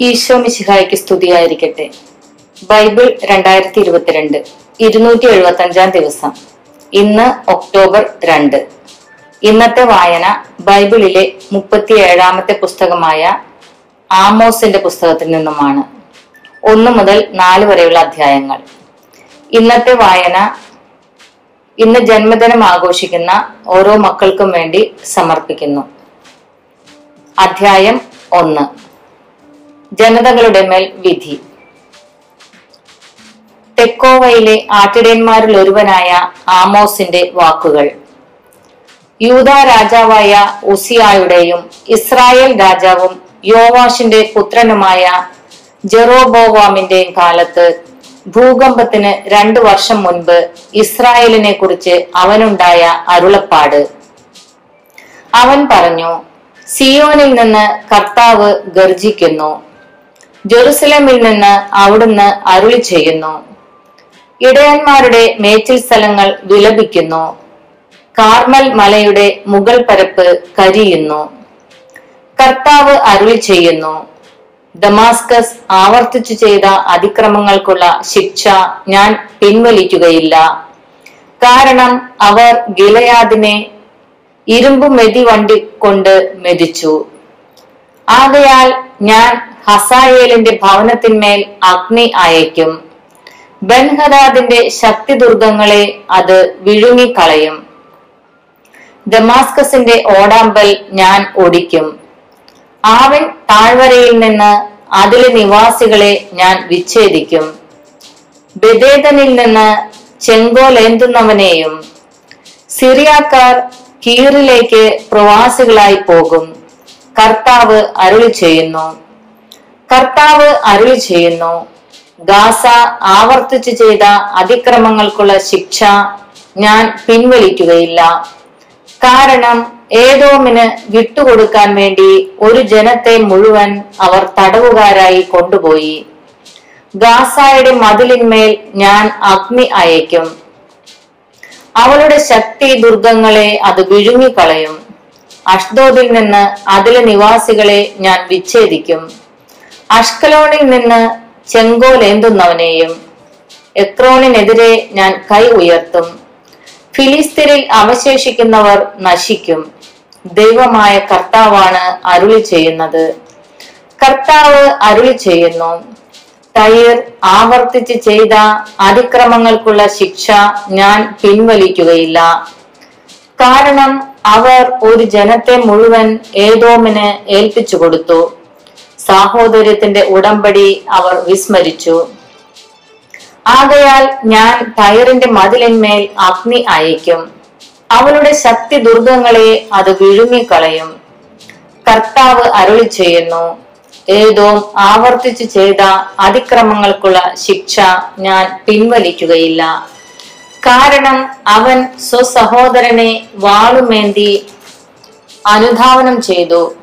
ഈശോ മിശിഹായ്ക്ക് സ്തുതിയായിരിക്കട്ടെ. ബൈബിൾ രണ്ടായിരത്തി ഇരുപത്തിരണ്ട് ഇരുന്നൂറ്റി എഴുപത്തി അഞ്ചാം ദിവസം. ഇന്ന് ഒക്ടോബർ രണ്ട്. ഇന്നത്തെ വായന ബൈബിളിലെ മുപ്പത്തി ഏഴാമത്തെ പുസ്തകമായ ആമോസിന്റെ പുസ്തകത്തിൽ നിന്നുമാണ്. ഒന്ന് മുതൽ നാല് വരെയുള്ള അധ്യായങ്ങൾ. ഇന്നത്തെ വായന ഇന്ന് ജന്മദിനം ആഘോഷിക്കുന്ന ഓരോ മക്കൾക്കും വേണ്ടി സമർപ്പിക്കുന്നു. അധ്യായം ഒന്ന്. ജനതകളുടെ മേൽ വിധി. തെക്കോവയിലെ ആട്ടിടയന്മാരിൽ ഒരുവനായ ആമോസിന്റെ വാക്കുകൾ. യൂത രാജാവായ ഉസിയായുടെയും ഇസ്രായേൽ രാജാവും യോവാഷിന്റെ പുത്രനുമായ ജെറോബോവാമിന്റെയും കാലത്ത് ഭൂകമ്പത്തിന് രണ്ടു വർഷം മുൻപ് ഇസ്രായേലിനെ കുറിച്ച് അവനുണ്ടായ അരുളപ്പാട്. അവൻ പറഞ്ഞു സിയോനിൽ നിന്ന് കർത്താവ് ഗർജിക്കുന്നു ജെറുസലേമിൽ നിന്ന് അവിടുന്ന് അരുളി ചെയ്യുന്നു. ഇടയന്മാരുടെ മേച്ചിൽ സ്ഥലങ്ങൾ വിലപിക്കുന്നു. കാർമൽ മലയുടെ മുകൾ പരപ്പ് കരിയുന്നു. കർത്താവ് അരുളി ചെയ്യുന്നു. ദമാസ്കസ് ആവർത്തിച്ചു ചെയ്ത അതിക്രമങ്ങൾക്കുള്ള ശിക്ഷ ഞാൻ പിൻവലിക്കുകയില്ല. കാരണം അവർ ഗിലയാദിനെ ഇരുമ്പു മെതി വണ്ടി കൊണ്ട് മെതിച്ചു. ആകയാൽ ഞാൻ ഹസായേലിന്റെ ഭവനത്തിന്മേൽ അഗ്നി അയക്കും ബൻഹദാദിന്റെ ശക്തി ദുർഗങ്ങളെ അത് വിഴുങ്ങിക്കളയും. ദമാസ്കസിന്റെ ഓടാമ്പൽ ഞാൻ ഒടിക്കും ആവൻ താഴ്വരയിൽ നിന്ന് അതിലെ നിവാസികളെ ഞാൻ വിച്ഛേദിക്കും. ബദേതനിൽ നിന്ന് ചെങ്കോലേന്തുന്നവനെയും സിറിയാക്കാർ കീറിലേക്ക് പ്രവാസികളായി പോകും. കർത്താവ് അരുളി ചെയ്യുന്നു. കർത്താവ് അരുളി ചെയ്യുന്നു. ഗാസ ആവർത്തിച്ചു ചെയ്ത അതിക്രമങ്ങൾക്കുള്ള ശിക്ഷ ഞാൻ പിൻവലിക്കുകയില്ല. കാരണം ഏതോമിന് വിട്ടുകൊടുക്കാൻ വേണ്ടി ഒരു ജനത്തെ മുഴുവൻ അവർ തടവുകാരായി കൊണ്ടുപോയി. ഗാസായുടെ മതിലിന്മേൽ ഞാൻ അഗ്നി അയക്കും അവളുടെ ശക്തി ദുർഗങ്ങളെ അത് വിഴുങ്ങിക്കളയും. അഷ്ദോദിൽ നിന്ന് അതിലെ നിവാസികളെ ഞാൻ വിച്ഛേദിക്കും. അഷ്കലോണിൽ നിന്ന് ചെങ്കോലേന്തുന്നവനെയും എക്രോണിനെതിരെ ഞാൻ കൈ ഉയർത്തും. ഫിലിസ്തീനിൽ അവശേഷിക്കുന്നവർ നശിക്കും. ദൈവമായ കർത്താവാണ് അരുളി ചെയ്യുന്നത്. കർത്താവ് അരുളി ചെയ്യുന്നു. തയ്യർ ആവർത്തിച്ച് ചെയ്ത അതിക്രമങ്ങൾക്കുള്ള ശിക്ഷ ഞാൻ പിൻവലിക്കുകയില്ല. കാരണം അവർ ഒരു ജനത്തെ മുഴുവൻ ഏതോമിന് ഏൽപ്പിച്ചു കൊടുത്തു. സാഹോദര്യത്തിന്റെ ഉടമ്പടി അവർ വിസ്മരിച്ചു. ആകയാൽ ഞാൻ ടയറിന്റെ മതിലിന്മേൽ അഗ്നി അയക്കും അവളുടെ ശക്തി ദുർഗങ്ങളെ അത് വിഴുങ്ങിക്കളയും. കർത്താവ് അരുളി ചെയ്യുന്നു ഏതോ ആവർത്തിച്ചു ചെയ്ത അതിക്രമങ്ങൾക്കുള്ള ശിക്ഷ ഞാൻ പിൻവലിക്കുകയില്ല. കാരണം അവൻ സ്വസഹോദരനെ വാളുമേന്തി അനുധാവനം ചെയ്തു.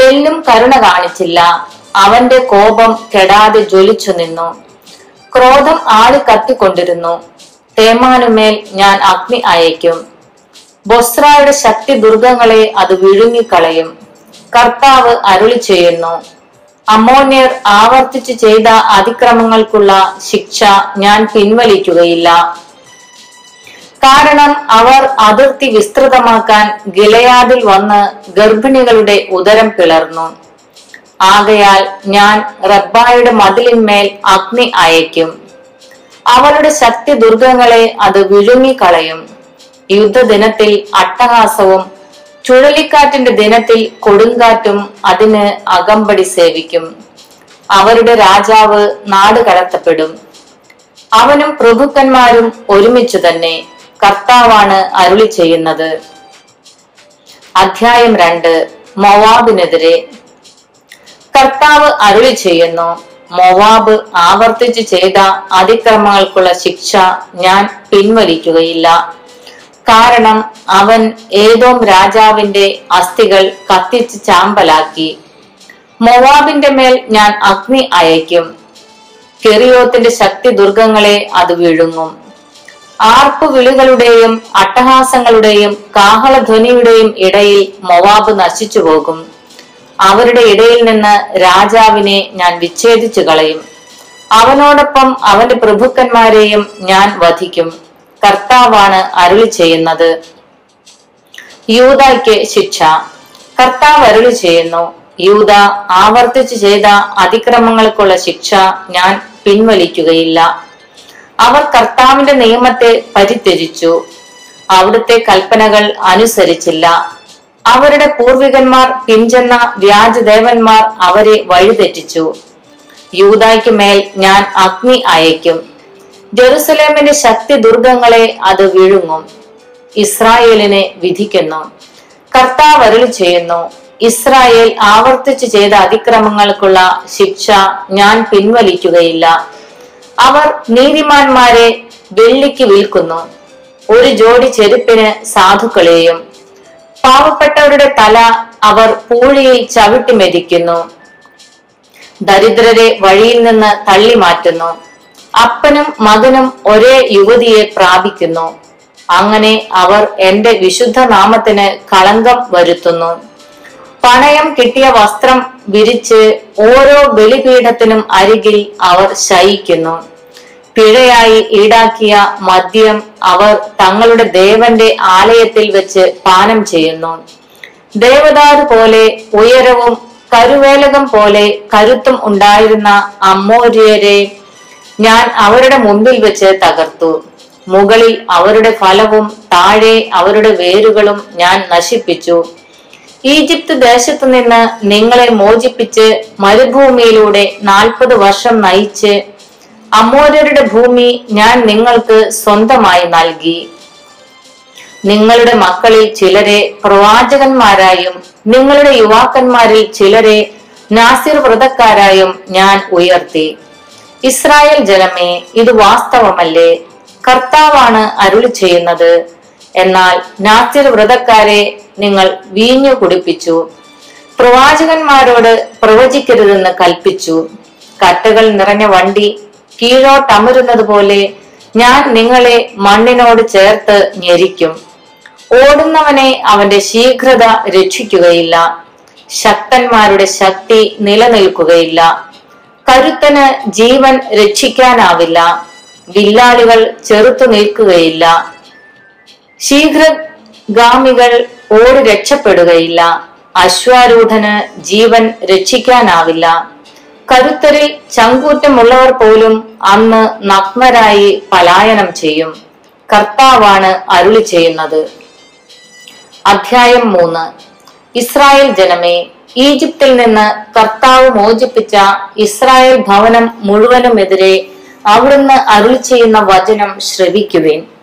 തെല്ലും കരുണ കാണിച്ചില്ല. അവന്റെ കോപം കെടാതെ ജ്വലിച്ചു നിന്നു. ക്രോധം ആളി കത്തിക്കൊണ്ടിരുന്നു. തേമാനുമേൽ ഞാൻ അഗ്നി അയക്കും ബൊസ്രായുടെ ശക്തി ദുർഗങ്ങളെ അത് വിഴുങ്ങിക്കളയും. കർത്താവ് അരുളി ചെയ്യുന്നു. അമോന്യർ ആവർത്തിച്ചു ചെയ്ത അതിക്രമങ്ങൾക്കുള്ള ശിക്ഷ ഞാൻ പിൻവലിക്കുകയില്ല. കാരണം അവർ അതിർത്തി വിസ്തൃതമാക്കാൻ ഗിലയാദിൽ വന്ന് ഗർഭിണികളുടെ ഉദരം പിളർന്നു. ആകയാൽ ഞാൻ റബ്ബായുടെ മതിലിന്മേൽ അഗ്നി അയക്കും അവളുടെ ശക്തി ദുർഗങ്ങളെ അത് വിഴുങ്ങിക്കളയും. യുദ്ധദിനത്തിൽ അട്ടഹാസവും ചുഴലിക്കാറ്റിന്റെ ദിനത്തിൽ കൊടുങ്കാറ്റും അതിന് അകമ്പടി സേവിക്കും. അവരുടെ രാജാവ് നാട് കടത്തപ്പെടും. അവനും പ്രഭുക്കന്മാരും ഒരുമിച്ചു തന്നെ. കർത്താവാണ് അരുളി ചെയ്യുന്നത്. അധ്യായം രണ്ട്. മൊവാബിനെതിരെ. കർത്താവ് അരുളി ചെയ്യുന്നു മൊവാബ് ആവർത്തിച്ചു ചെയ്ത അതിക്രമങ്ങൾക്കുള്ള ശിക്ഷ ഞാൻ പിൻവലിക്കുകയില്ല. കാരണം അവൻ ഏതോ രാജാവിന്റെ അസ്ഥികൾ കത്തിച്ച് ചാമ്പലാക്കി. മൊവാബിന്റെ മേൽ ഞാൻ അഗ്നി അയക്കും കെറിയോത്തിന്റെ ശക്തി ദുർഗങ്ങളെ അത് വിഴുങ്ങും. ആർപ്പുവിളികളുടെയും അട്ടഹാസങ്ങളുടെയും കാഹളധ്വനിയുടെയും ഇടയിൽ മൊവാബ് നശിച്ചു പോകും. അവരുടെ ഇടയിൽ നിന്ന് രാജാവിനെ ഞാൻ വിച്ഛേദിച്ചു കളയും. അവനോടൊപ്പം അവന്റെ പ്രഭുക്കന്മാരെയും ഞാൻ വധിക്കും. കർത്താവാണ് അരുളി ചെയ്യുന്നത്. യൂതയ്ക്ക് ശിക്ഷ. കർത്താവ് അരുളി ചെയ്യുന്നു യൂത ആവർത്തിച്ചു ചെയ്ത അതിക്രമങ്ങൾക്കുള്ള ശിക്ഷ ഞാൻ പിൻവലിക്കുകയില്ല. അവർ കർത്താവിന്റെ നിയമത്തെ പരിത്യജിച്ചു. അവിടുത്തെ കൽപ്പനകൾ അനുസരിച്ചില്ല. അവരുടെ പൂർവികന്മാർ പിഞ്ചെന്ന വ്യാജദേവന്മാർ അവരെ വഴിതെറ്റിച്ചു. യൂതായ്ക്ക് മേൽ ഞാൻ അഗ്നി അയക്കും ജെറുസലേമിന്റെ ശക്തി ദുർഗങ്ങളെ അത് വിഴുങ്ങും. ഇസ്രായേലിനെ വിധിക്കുന്നു. കർത്താവ് അരുളി ചെയ്യുന്നു ഇസ്രായേൽ ആവർത്തിച്ചു ചെയ്ത അതിക്രമങ്ങൾക്കുള്ള ശിക്ഷ ഞാൻ പിൻവലിക്കുകയില്ല. അവർ നീതിമാന്മാരെ വെള്ളിക്ക് വിൽക്കുന്നു. ഒരു ജോഡി ചെരുപ്പിന് സാധുക്കളെയും പാവപ്പെട്ടവരുടെ തല അവർ പൂഴിയിൽ ചവിട്ടി മെതിക്കുന്നു. ദരിദ്രരെ വഴിയിൽ നിന്ന് തള്ളി മാറ്റുന്നു അപ്പനും മകനും ഒരേ യുവതിയെ പ്രാപിക്കുന്നു. അങ്ങനെ അവർ എന്റെ വിശുദ്ധ നാമത്തിന് കളങ്കം വരുത്തുന്നു. പണയം കിട്ടിയ വസ്ത്രം വിരിച്ച് ഓരോ ബലിപീഠത്തിനും അരികിൽ അവർ ശയിക്കുന്നു. പിഴയായി ഈടാക്കിയ മദ്യം അവർ തങ്ങളുടെ ദേവന്റെ ആലയത്തിൽ വെച്ച് പാനം ചെയ്യുന്നു. ദേവദാരു പോലെ ഉയരവും കരുവേലകം പോലെ കരുത്തും ഉണ്ടായിരുന്ന അമ്മോര്യരെ ഞാൻ അവരുടെ മുമ്പിൽ വെച്ച് തകർത്തു. മുകളിൽ അവരുടെ ഫലവും താഴെ അവരുടെ വേരുകളും ഞാൻ നശിപ്പിച്ചു. ഈജിപ്ത് ദേശത്തു നിന്ന് നിങ്ങളെ മോചിപ്പിച്ച് മരുഭൂമിയിലൂടെ നാൽപ്പത് വർഷം നയിച്ച് അമോരരുടെ ഭൂമി ഞാൻ നിങ്ങൾക്ക് സ്വന്തമായി നൽകി. നിങ്ങളുടെ മക്കളിൽ ചിലരെ പ്രവാചകന്മാരായും നിങ്ങളുടെ യുവാക്കന്മാരിൽ ചിലരെ നാസിർ വ്രതക്കാരായും ഞാൻ ഉയർത്തി. ഇസ്രായേൽ ജനമേ ഇത് വാസ്തവമല്ലേ? കർത്താവാണ് അരുളി ചെയ്യുന്നത്. എന്നാൽ നാസിർ വ്രതക്കാരെ നിങ്ങൾ വീഞ്ഞു കുടിപ്പിച്ചു. പ്രവാചകന്മാരോട് പ്രവചിക്കരുതെന്ന് കൽപ്പിച്ചു. കട്ടകൾ നിറഞ്ഞ വണ്ടി കീഴോട്ടമരുന്നത് പോലെ ഞാൻ നിങ്ങളെ മണ്ണിനോട് ചേർത്ത് ഞെരിക്കും. ഓടുന്നവനെ അവന്റെ ശീഘ്രത രക്ഷിക്കുകയില്ല. ശക്തന്മാരുടെ ശക്തി നിലനിൽക്കുകയില്ല. കരുത്തന് ജീവൻ രക്ഷിക്കാനാവില്ല. വില്ലാളികൾ ചെറുത്തു നിൽക്കുകയില്ല. ശീഘ്രഗാമികൾ ഓടി രക്ഷപ്പെടുകയില്ല. അശ്വാരൂഢന് ജീവൻ രക്ഷിക്കാനാവില്ല. കരുത്തരിൽ ചങ്കൂറ്റമുള്ളവർ പോലും അന്ന് നഗ്നരായി പലായനം ചെയ്യും. കർത്താവാണ് അരുളി ചെയ്യുന്നത്. അധ്യായം മൂന്ന്. ഇസ്രായേൽ ജനമേ ഈജിപ്തിൽ നിന്ന് കർത്താവ് മോചിപ്പിച്ച ഇസ്രായേൽ ഭവനം മുഴുവനുമെതിരെ അവിടുന്ന് അരുളി ചെയ്യുന്ന വചനം ശ്രവിക്കുവേൻ.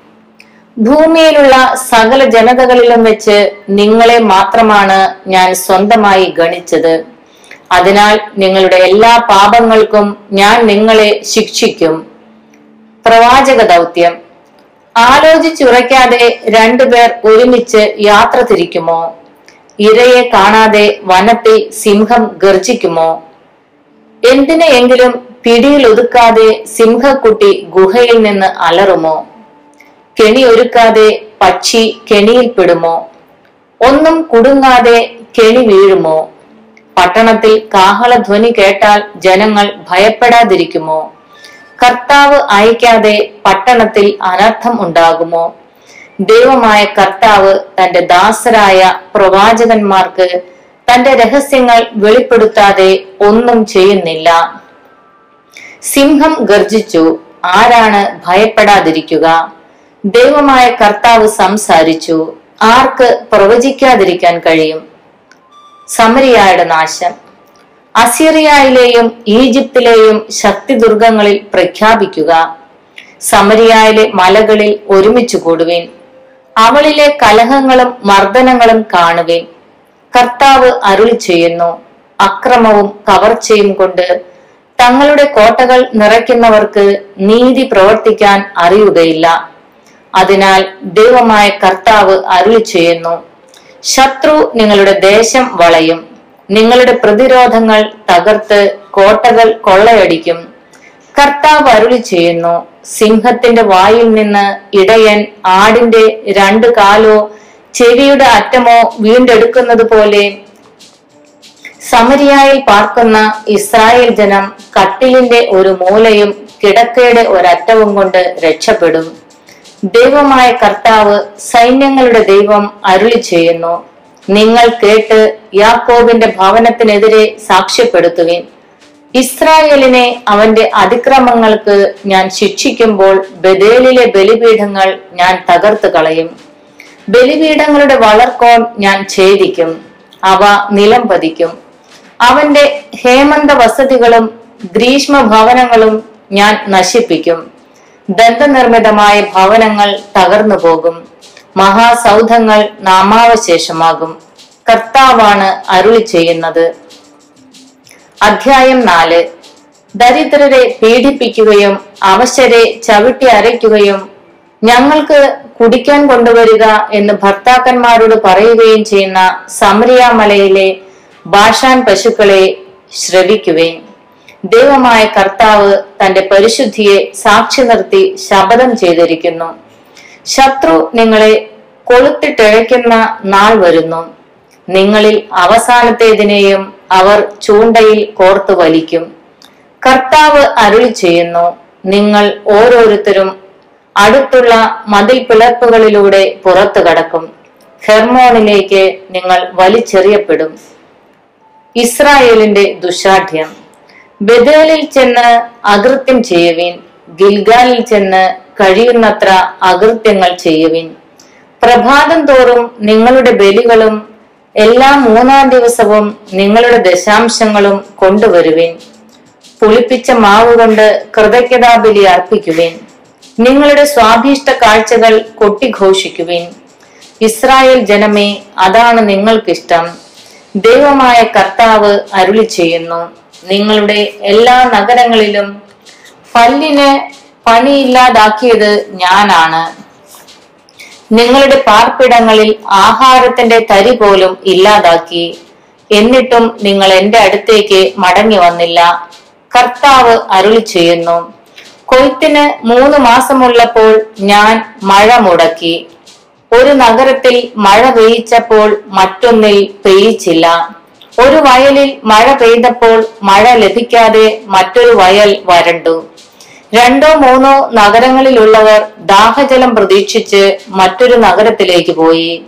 ഭൂമിയിലുള്ള സകല ജനതകളിലും വെച്ച് നിങ്ങളെ മാത്രമാണ് ഞാൻ സ്വന്തമായി ഗണിച്ചത്. അതിനാൽ നിങ്ങളുടെ എല്ലാ പാപങ്ങൾക്കും ഞാൻ നിങ്ങളെ ശിക്ഷിക്കും. പ്രവാചക ദൗത്യം. ആലോചിച്ചുറയ്ക്കാതെ രണ്ടുപേർ ഒരുമിച്ച് യാത്ര തിരിക്കുമോ? ഇരയെ കാണാതെ വനത്തിൽ സിംഹം ഗർജിക്കുമോ? എന്തിനെയെങ്കിലും പിടിയിൽ ഒതുക്കാതെ സിംഹക്കുട്ടി ഗുഹയിൽ നിന്ന് അലറുമോ? കെണി ഒരുക്കാതെ പക്ഷി കെണിയിൽപ്പെടുമോ ഒന്നും കുടുങ്ങാതെ കെണി വീഴുമോ? പട്ടണത്തിൽ കാഹളധ്വനി കേട്ടാൽ ജനങ്ങൾ ഭയപ്പെടാതിരിക്കുമോ? കർത്താവ് അയക്കാതെ പട്ടണത്തിൽ അനർത്ഥം ഉണ്ടാകുമോ? ദൈവമായ കർത്താവ് തന്റെ ദാസരായ പ്രവാചകന്മാർക്ക് തന്റെ രഹസ്യങ്ങൾ വെളിപ്പെടുത്താതെ ഒന്നും ചെയ്യുന്നില്ല. സിംഹം ഗർജിച്ചു ആരാണ് ഭയപ്പെടാതിരിക്കുക? ദൈവമായ കർത്താവ് സംസാരിച്ചു ആർക്ക് പ്രവചിക്കാതിരിക്കാൻ കഴിയും? സമരിയായുടെ നാശം. അസിറിയയിലെയും ഈജിപ്തിലെയും ശക്തി ദുർഗങ്ങളിൽ പ്രഖ്യാപിക്കുക. സമരിയായിലെ മലകളിൽ ഒരുമിച്ചു കൂടുവിൻ. അവളിലെ കലഹങ്ങളും മർദ്ദനങ്ങളും കാണുവിൻ. കർത്താവ് അരുളി ചെയ്യുന്നു അക്രമവും കവർച്ചയും കൊണ്ട് തങ്ങളുടെ കോട്ടകൾ നിറയ്ക്കുന്നവർക്ക് നീതി പ്രവർത്തിക്കാൻ അറിയുകയില്ല. അതിനാൽ ദൈവമായ കർത്താവ് അരുളി ചെയ്യുന്നു. ശത്രു നിങ്ങളുടെ ദേശം വളയും. നിങ്ങളുടെ പ്രതിരോധങ്ങൾ തകർത്ത് കോട്ടകൾ കൊള്ളയടിക്കും. കർത്താവ് അരുളി ചെയ്യുന്നു സിംഹത്തിന്റെ വായിൽ നിന്ന് ഇടയൻ ആടിന്റെ രണ്ട് കാലോ ചെവിയുടെ അറ്റമോ വീണ്ടെടുക്കുന്നത് പോലെ സമരിയായിൽ പാർക്കുന്ന ഇസ്രായേൽ ജനം കട്ടിലിന്റെ ഒരു മൂലയും കിടക്കയുടെ ഒരറ്റവും കൊണ്ട് രക്ഷപ്പെടും. ദൈവമായ കർത്താവ് സൈന്യങ്ങളുടെ ദൈവം അരുളി ചെയ്യുന്നു. നിങ്ങൾ കേട്ട് യാക്കോബിന്റെ ഭവനത്തിനെതിരെ സാക്ഷ്യപ്പെടുത്തുവിൻ. ഇസ്രായേലിനെ അവന്റെ അതിക്രമങ്ങൾക്ക് ഞാൻ ശിക്ഷിക്കുമ്പോൾ ബദേലിലെ ബലിപീഠങ്ങൾ ഞാൻ തകർത്തു കളയും. ബലിപീഠങ്ങളുടെ വളർക്കോൺ ഞാൻ ഛേദിക്കും. അവ നിലം പതിക്കും. അവന്റെ ഹേമന്ത വസതികളും ഗ്രീഷ്മ ഭവനങ്ങളും ഞാൻ നശിപ്പിക്കും. ദന്തനിർമ്മിതമായ ഭവനങ്ങൾ തകർന്നു പോകും. മഹാസൗധങ്ങൾ നാമാവശേഷമാകും. കർത്താവാണ് അരുളി ചെയ്യുന്നത്. അധ്യായം നാല്. ദരിദ്രരെ പീഡിപ്പിക്കുകയും അവശരെ ചവിട്ടി അരയ്ക്കുകയും ഞങ്ങൾക്ക് കുടിക്കാൻ കൊണ്ടുവരിക എന്ന് ഭർത്താക്കന്മാരോട് പറയുകയും ചെയ്യുന്ന സമരിയാമലയിലെ ഭാഷാൻ പശുക്കളെ ശ്രവിക്കുവേൻ ദൈവമായ കർത്താവ് തന്റെ പരിശുദ്ധിയെ സാക്ഷി നിർത്തി ശപഥം ചെയ്തിരിക്കുന്നു. ശത്രു നിങ്ങളെ കൊളുത്തിട്ടിഴയ്ക്കുന്ന നാൾ വരുന്നു. നിങ്ങളിൽ അവസാനത്തേതിനെയും അവർ ചൂണ്ടയിൽ കോർത്തു വലിക്കും. കർത്താവ് അരുളി ചെയ്യുന്നു നിങ്ങൾ ഓരോരുത്തരും അടുത്തുള്ള മതിൽ പിളർപ്പുകളിലൂടെ പുറത്തു കടക്കും. ഹെർമോണിലേക്ക് നിങ്ങൾ വലിച്ചെറിയപ്പെടും. ഇസ്രായേലിന്റെ ദുശാഠ്യം. ബദേലിൽ ചെന്ന് അകൃത്യം ചെയ്യുവിൻ ഗിൽഗാലിൽ ചെന്ന് കഴിയുന്നത്ര അകൃത്യങ്ങൾ ചെയ്യുവിൻ. പ്രഭാതം തോറും നിങ്ങളുടെ ബലികളും എല്ലാ മൂന്നാം ദിവസവും നിങ്ങളുടെ ദശാംശങ്ങളും കൊണ്ടുവരുവിൻ. പുളിപ്പിച്ച മാവ് കൊണ്ട് കൃതജ്ഞതാബലി അർപ്പിക്കുവിൻ. നിങ്ങളുടെ സ്വാഭീഷ്ട കാഴ്ചകൾ കൊട്ടിഘോഷിക്കുവിൻ. ഇസ്രായേൽ ജനമേ അതാണ് നിങ്ങൾക്കിഷ്ടം. ദൈവമായ കർത്താവ് അരുളി ചെയ്യുന്നു നിങ്ങളുടെ എല്ലാ നഗരങ്ങളിലും പല്ലിന് പണിയില്ലാതാക്കിയത് ഞാനാണ്. നിങ്ങളുടെ പാർപ്പിടങ്ങളിൽ ആഹാരത്തിന്റെ തരി പോലും ഇല്ലാതാക്കി. എന്നിട്ടും നിങ്ങൾ എന്റെ അടുത്തേക്ക് മടങ്ങി വന്നില്ല. കർത്താവ് അരുളി ചെയ്യുന്നു. കൊയ്ത്തിന് മൂന്ന് മാസമുള്ളപ്പോൾ ഞാൻ മഴ മുടക്കി. ഒരു നഗരത്തിൽ മഴ പെയ്ച്ചപ്പോൾ മറ്റൊന്നിൽ പെയ്യിച്ചില്ല. ഒരു വയലിൽ മഴ പെയ്തപ്പോൾ മഴ ലഭിക്കാതെ മറ്റൊരു വയൽ വരണ്ടു. രണ്ടോ മൂന്നോ നഗരങ്ങളിലുള്ളവർ ദാഹജലം പ്രതീക്ഷിച്ച് മറ്റൊരു നഗരത്തിലേക്ക് പോയി.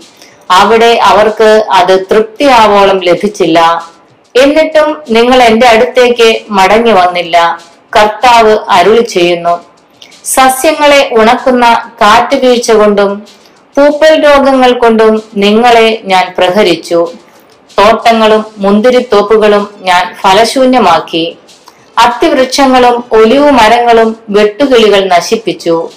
അവിടെ അവർക്ക് അത് തൃപ്തിയാവോളം ലഭിച്ചില്ല. എന്നിട്ടും നിങ്ങൾ എന്റെ അടുത്തേക്ക് മടങ്ങി വന്നില്ല. കർത്താവ് അരുളി ചെയ്യുന്നു. സസ്യങ്ങളെ ഉണക്കുന്ന കാറ്റ് കാറ്റുവീഴ്ച കൊണ്ടും പൂപ്പൽ രോഗങ്ങൾ കൊണ്ടും നിങ്ങളെ ഞാൻ പ്രഹരിച്ചു. തോട്ടങ്ങളും മുന്തിരിത്തോപ്പുകളും ഞാൻ ഫലശൂന്യമാക്കി. അത്തിവൃക്ഷങ്ങളും ഒലിവു മരങ്ങളും വെട്ടുകിളികൾ നശിപ്പിച്ചു.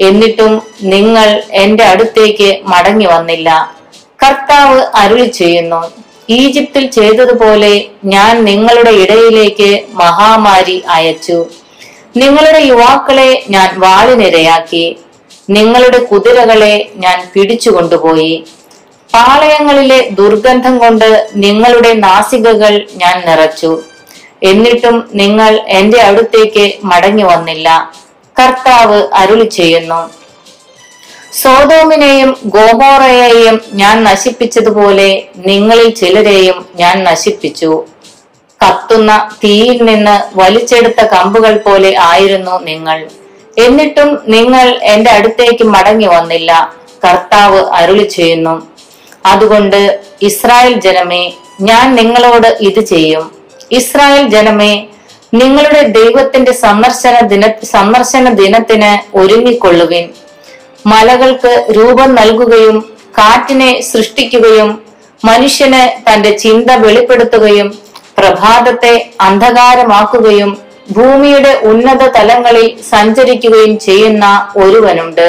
എന്നിട്ടും നിങ്ങൾ എന്റെ അടുത്തേക്ക് മടങ്ങി വന്നില്ല. കർത്താവ് അരുളി ചെയ്യുന്നു ഈജിപ്തിൽ ചെയ്തതുപോലെ ഞാൻ നിങ്ങളുടെ ഇടയിലേക്ക് മഹാമാരി അയച്ചു. നിങ്ങളുടെ യുവാക്കളെ ഞാൻ വാളിനിരയാക്കി. നിങ്ങളുടെ കുതിരകളെ ഞാൻ പിടിച്ചുകൊണ്ടുപോയി. പാളയങ്ങളിലെ ദുർഗന്ധം കൊണ്ട് നിങ്ങളുടെ നാസികകൾ ഞാൻ നിറച്ചു. എന്നിട്ടും നിങ്ങൾ എന്റെ അടുത്തേക്ക് മടങ്ങി വന്നില്ല. കർത്താവ് അരുളി ചെയ്യുന്നു. സോതോമിനെയും ഗോമോറയെയും ഞാൻ നശിപ്പിച്ചതുപോലെ നിങ്ങളിൽ ചിലരെയും ഞാൻ നശിപ്പിച്ചു. കത്തുന്ന തീയിൽ നിന്ന് വലിച്ചെടുത്ത കമ്പുകൾ പോലെ ആയിരുന്നു നിങ്ങൾ. എന്നിട്ടും നിങ്ങൾ എന്റെ അടുത്തേക്ക് മടങ്ങി വന്നില്ല. കർത്താവ് അരുളി ചെയ്യുന്നു. അതുകൊണ്ട് ഇസ്രായേൽ ജനമേ ഞാൻ നിങ്ങളോട് ഇത് ചെയ്യും. ഇസ്രായേൽ ജനമേ നിങ്ങളുടെ ദൈവത്തിന്റെ സന്ദർശന ദിന സന്ദർശന ദിനത്തിന് ഒരുങ്ങിക്കൊള്ളുവിൻ. മലകൾക്ക് രൂപം നൽകുകയും കാറ്റിനെ സൃഷ്ടിക്കുകയും മനുഷ്യന് തന്റെ ചിന്ത വെളിപ്പെടുത്തുകയും പ്രഭാതത്തെ അന്ധകാരമാക്കുകയും ഭൂമിയുടെ ഉന്നത തലങ്ങളിൽ സഞ്ചരിക്കുകയും ചെയ്യുന്ന ഒരുവനുണ്ട്.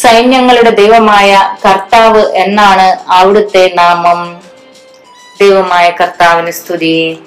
സൈന്യങ്ങളുടെ ദൈവമായ കർത്താവ് എന്നാണ് അവിടുത്തെ നാമം. ദൈവമായ കർത്താവിന് സ്തുതി.